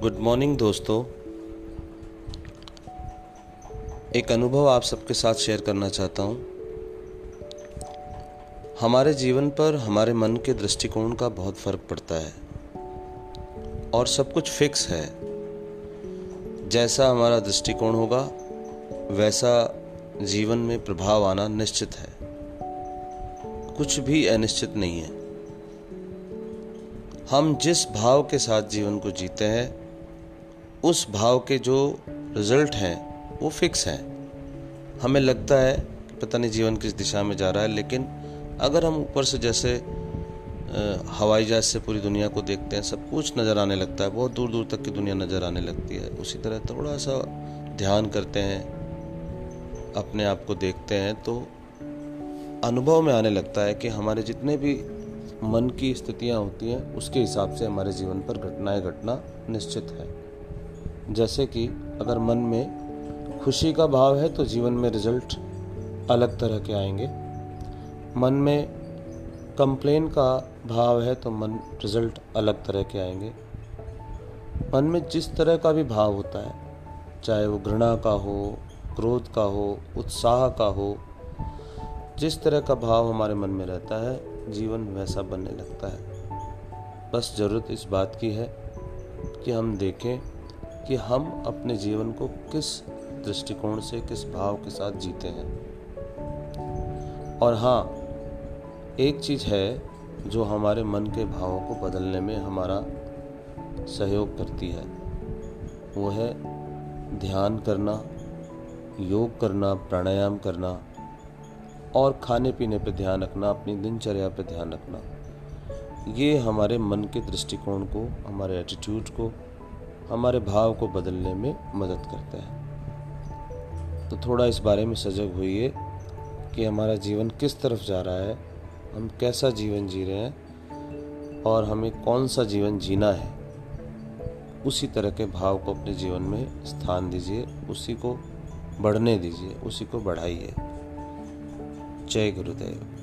Good morning दोस्तों। एक अनुभव आप सबके साथ शेयर करना चाहता हूँ। हमारे जीवन पर हमारे मन के दृष्टिकोण का बहुत फ़र्क पड़ता है। और सब कुछ फिक्स है। जैसा हमारा दृष्टिकोण होगा, वैसा जीवन में प्रभाव आना निश्चित है। कुछ भी अनिश्चित नहीं है। हम जिस भाव के साथ जीवन को जीते हैं उस भाव के जो रिज़ल्ट हैं, वो फिक्स हैं। हमें लगता है कि पता नहीं जीवन किस दिशा में जा रहा है, लेकिन अगर हम ऊपर से जैसे हवाई जहाज़ से पूरी दुनिया को देखते हैं, सब कुछ नज़र आने लगता है, बहुत दूर दूर तक की दुनिया नज़र आने लगती है। उसी तरह थोड़ा सा ध्यान करते हैं, अपने आप को देखते हैं तो अनुभव में आने लगता है कि हमारे जितने भी मन की स्थितियाँ होती हैं, उसके हिसाब से हमारे जीवन पर घटनाएँ घटना निश्चित है। जैसे कि अगर मन में खुशी का भाव है तो जीवन में रिज़ल्ट अलग तरह के आएँगे। मन में कंप्लेन का भाव है तो मन रिज़ल्ट अलग तरह के आएँगे। मन में जिस तरह का भी भाव होता है, चाहे वो घृणा का हो, क्रोध का हो, उत्साह का हो, जिस तरह का भाव हमारे मन में रहता है, जीवन वैसा बनने लगता है। बस ज़रूरत इस बात की है कि हम देखें कि हम अपने जीवन को किस दृष्टिकोण से, किस भाव के साथ जीते हैं। और हाँ एक चीज़ है जो हमारे मन के भावों को बदलने में हमारा सहयोग करती है। वो है ध्यान करना, योग करना, प्राणायाम करना और खाने पीने पर ध्यान रखना, अपनी दिनचर्या पर ध्यान रखना। ये हमारे मन के दृष्टिकोण को, हमारे एटीट्यूड को हमारे भाव को बदलने में मदद करता है। तो थोड़ा इस बारे में सजग होइए कि हमारा जीवन किस तरफ़ जा रहा है, हम कैसा जीवन जी रहे हैं और हमें कौन सा जीवन जीना है। उसी तरह के भाव को अपने जीवन में स्थान दीजिए, उसी को बढ़ने दीजिए, उसी को बढ़ाइए। जय गुरुदेव।